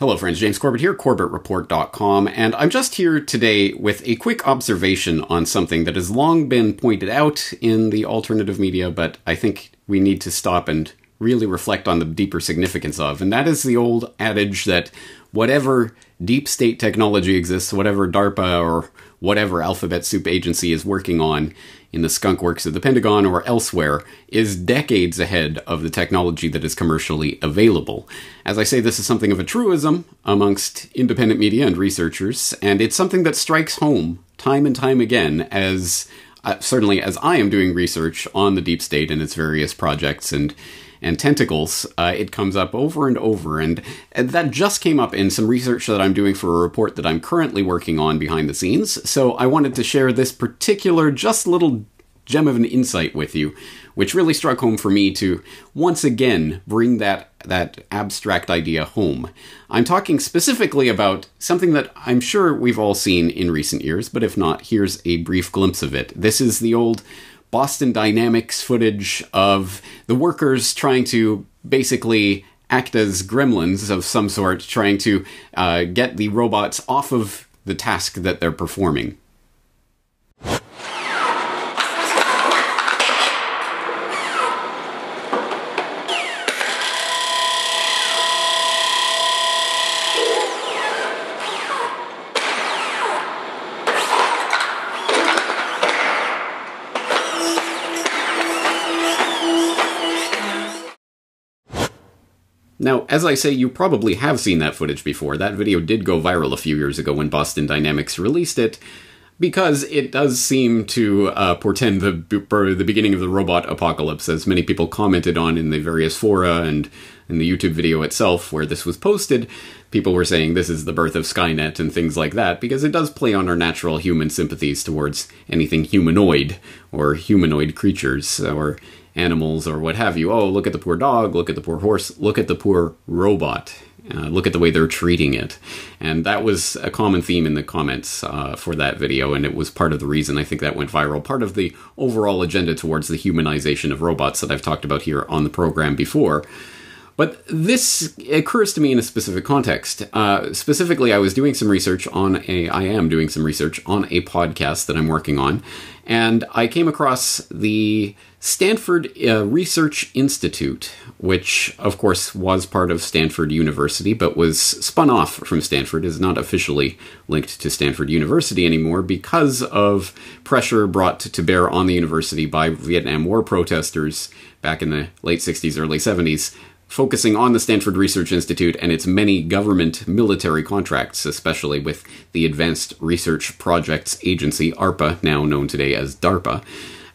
Hello, friends. James Corbett here, CorbettReport.com, and I'm just here today with a quick observation on something that has long been pointed out in the alternative media, but I think we need to stop and really reflect on the deeper significance of, and that is the old adage that whatever deep state technology exists, whatever DARPA or whatever alphabet soup agency is working on in the skunk works of the Pentagon or elsewhere is decades ahead of the technology that is commercially available. As I say, this is something of a truism amongst independent media and researchers, and it's something that strikes home time and time again as uh, certainly as I am doing research on the deep state and its various projects and and tentacles, uh, it comes up over and over. And, and that just came up in some research that I'm doing for a report that I'm currently working on behind the scenes. So I wanted to share this particular, just little gem of an insight with you, which really struck home for me to once again bring that that abstract idea home. I'm talking specifically about something that I'm sure we've all seen in recent years, but if not, here's a brief glimpse of it. This is the old Boston Dynamics footage of the workers trying to basically act as gremlins of some sort, trying to uh, get the robots off of the task that they're performing. Now, as I say, you probably have seen that footage before. That video did go viral a few years ago when Boston Dynamics released it, because it does seem to uh, portend the, the beginning of the robot apocalypse, as many people commented on in the various fora and in the YouTube video itself where this was posted. People were saying this is the birth of Skynet and things like that, because it does play on our natural human sympathies towards anything humanoid or humanoid creatures or animals or what have you. Oh, look at the poor dog, look at the poor horse, look at the poor robot. Uh, look at the way they're treating it. And that was a common theme in the comments uh, for that video, and it was part of the reason I think that went viral. Part of the overall agenda towards the humanization of robots that I've talked about here on the program before. But this occurs to me in a specific context. Uh, specifically, I was doing some research on a, I am doing some research on a podcast that I'm working on, and I came across the Stanford uh, Research Institute, which, of course, was part of Stanford University, but was spun off from Stanford, is not officially linked to Stanford University anymore because of pressure brought to bear on the university by Vietnam War protesters back in the late 60s, early 70s, focusing on the Stanford Research Institute and its many government military contracts, especially with the Advanced Research Projects Agency, ARPA, now known today as DARPA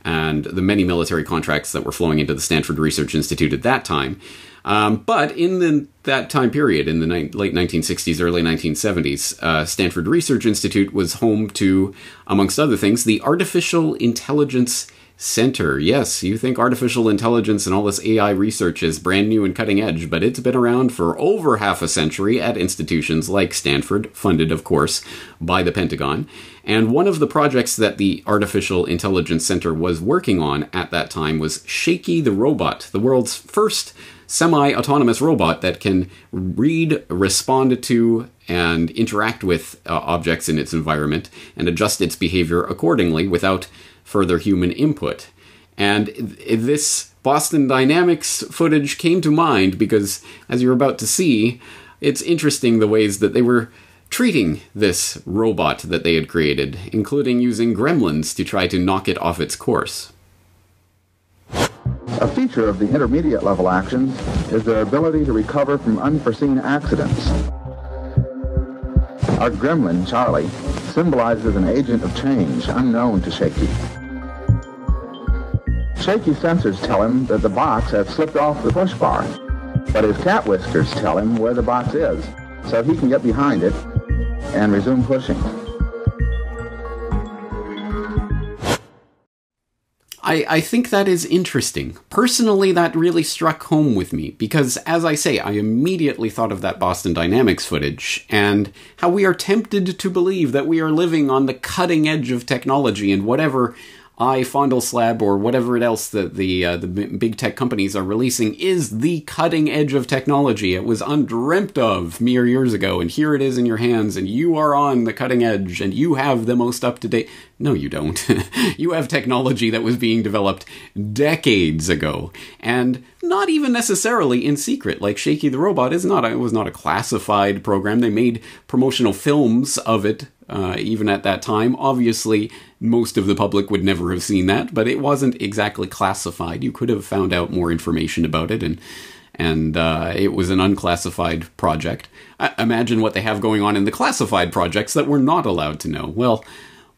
and the many military contracts that were flowing into the Stanford Research Institute at that time. Um, but in the, that time period, in the ni- late 1960s, early 1970s, uh, Stanford Research Institute was home to, amongst other things, the Artificial Intelligence Center. Yes, you think artificial intelligence and all this AI research is brand new and cutting edge, but it's been around for over half a century at institutions like Stanford, funded, of course, by the Pentagon. And one of the projects that the Artificial Intelligence Center was working on at that time was Shakey the Robot, the world's first semi autonomous robot that can read, respond to, and interact with uh, objects in its environment and adjust its behavior accordingly without further human input. And this Boston Dynamics footage came to mind because, as you're about to see, it's interesting the ways that they were treating this robot that they had created, including using gremlins to try to knock it off its course. A feature of the intermediate level actions is their ability to recover from unforeseen accidents. Our gremlin, Charlie, symbolizes an agent of change unknown to Shakey. Shakey sensors tell him that the box has slipped off the push bar, but his cat whiskers tell him where the box is, so he can get behind it and resume pushing. I, I think that is interesting. Personally, that really struck home with me because, as I say, I immediately thought of that Boston Dynamics footage and how we are tempted to believe that we are living on the cutting edge of technology and whatever iFondle Slab or whatever it else that the uh, the big tech companies are releasing is the cutting edge of technology. It was undreamt of mere years ago, and here it is in your hands, and you are on the cutting edge, and you have the most up to date. No, you don't. you have technology that was being developed decades ago, and not even necessarily in secret. Like Shakey the Robot is not. A, it was not a classified program. They made promotional films of it uh, even at that time. Obviously, most of the public would never have seen that, but it wasn't exactly classified. You could have found out more information about it, and and uh, it was an unclassified project. I- imagine what they have going on in the classified projects that we're not allowed to know. Well,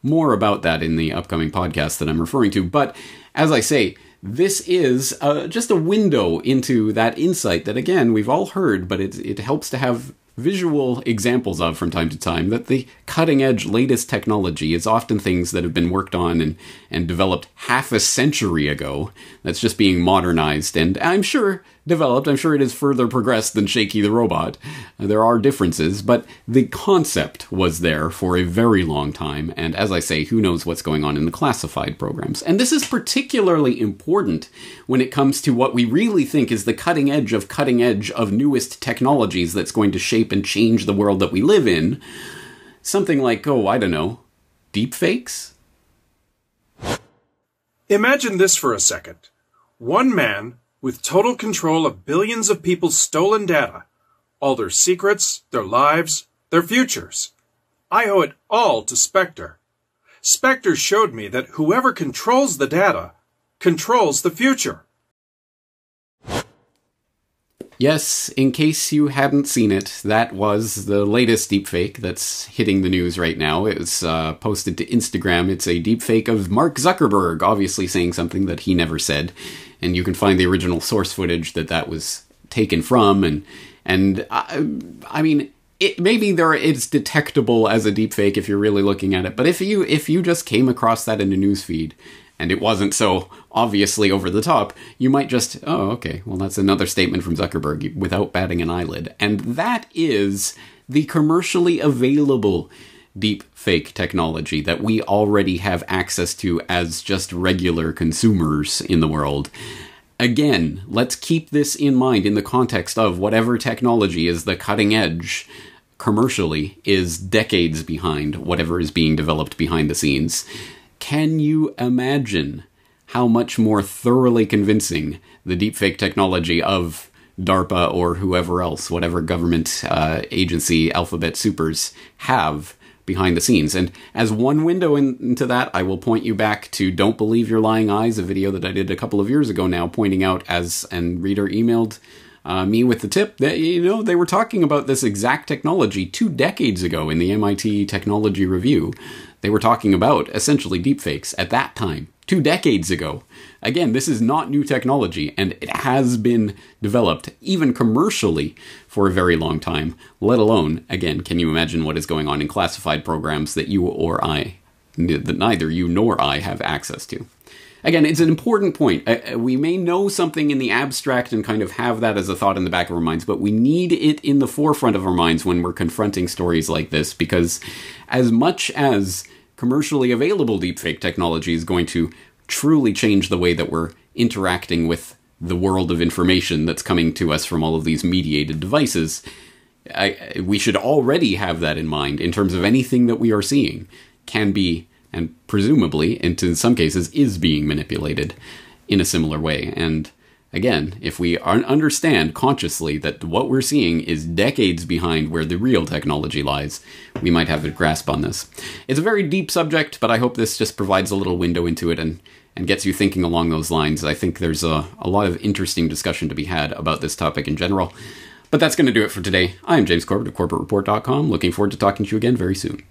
more about that in the upcoming podcast that I'm referring to. But as I say, this is uh, just a window into that insight that, again, we've all heard, but it, it helps to have visual examples of from time to time that the cutting edge latest technology is often things that have been worked on and, and developed half a century ago that's just being modernized. And I'm sure developed. I'm sure it is further progressed than Shakey the Robot. Uh, there are differences, but the concept was there for a very long time. And as I say, who knows what's going on in the classified programs. And this is particularly important when it comes to what we really think is the cutting edge of cutting edge of newest technologies that's going to shape and change the world that we live in. Something like, oh, I don't know, deepfakes? Imagine this for a second. One man with total control of billions of people's stolen data, all their secrets, their lives, their futures. I owe it all to Spectre. Spectre showed me that whoever controls the data controls the future. Yes, in case you hadn't seen it, that was the latest deepfake that's hitting the news right now. It was uh, posted to Instagram. It's a deepfake of Mark Zuckerberg, obviously saying something that he never said, and you can find the original source footage that that was taken from. And and I, I mean, it, maybe there it's detectable as a deepfake if you're really looking at it. But if you if you just came across that in a newsfeed and it wasn't so obviously over the top, you might just, oh, okay, well, that's another statement from Zuckerberg without batting an eyelid. And that is the commercially available deep fake technology that we already have access to as just regular consumers in the world. Again, let's keep this in mind in the context of whatever technology is the cutting edge commercially is decades behind whatever is being developed behind the scenes. Can you imagine how much more thoroughly convincing the deepfake technology of DARPA or whoever else, whatever government uh, agency Alphabet Supers have behind the scenes? And as one window in, into that, I will point you back to Don't Believe Your Lying Eyes, a video that I did a couple of years ago now, pointing out as and reader emailed uh, me with the tip that you know they were talking about this exact technology two decades ago in the MIT Technology Review. They were talking about essentially deepfakes at that time, two decades ago. Again, this is not new technology, and it has been developed even commercially for a very long time. Let alone, again, can you imagine what is going on in classified programs that you or I, that neither you nor I have access to? Again, it's an important point. Uh, we may know something in the abstract and kind of have that as a thought in the back of our minds, but we need it in the forefront of our minds when we're confronting stories like this because, as much as commercially available deepfake technology is going to truly change the way that we're interacting with the world of information that's coming to us from all of these mediated devices, I, we should already have that in mind in terms of anything that we are seeing can be and presumably, and in some cases, is being manipulated in a similar way. And again, if we understand consciously that what we're seeing is decades behind where the real technology lies, we might have a grasp on this. It's a very deep subject, but I hope this just provides a little window into it and, and gets you thinking along those lines. I think there's a, a lot of interesting discussion to be had about this topic in general. But that's going to do it for today. I'm James Corbett of CorbettReport.com. Looking forward to talking to you again very soon.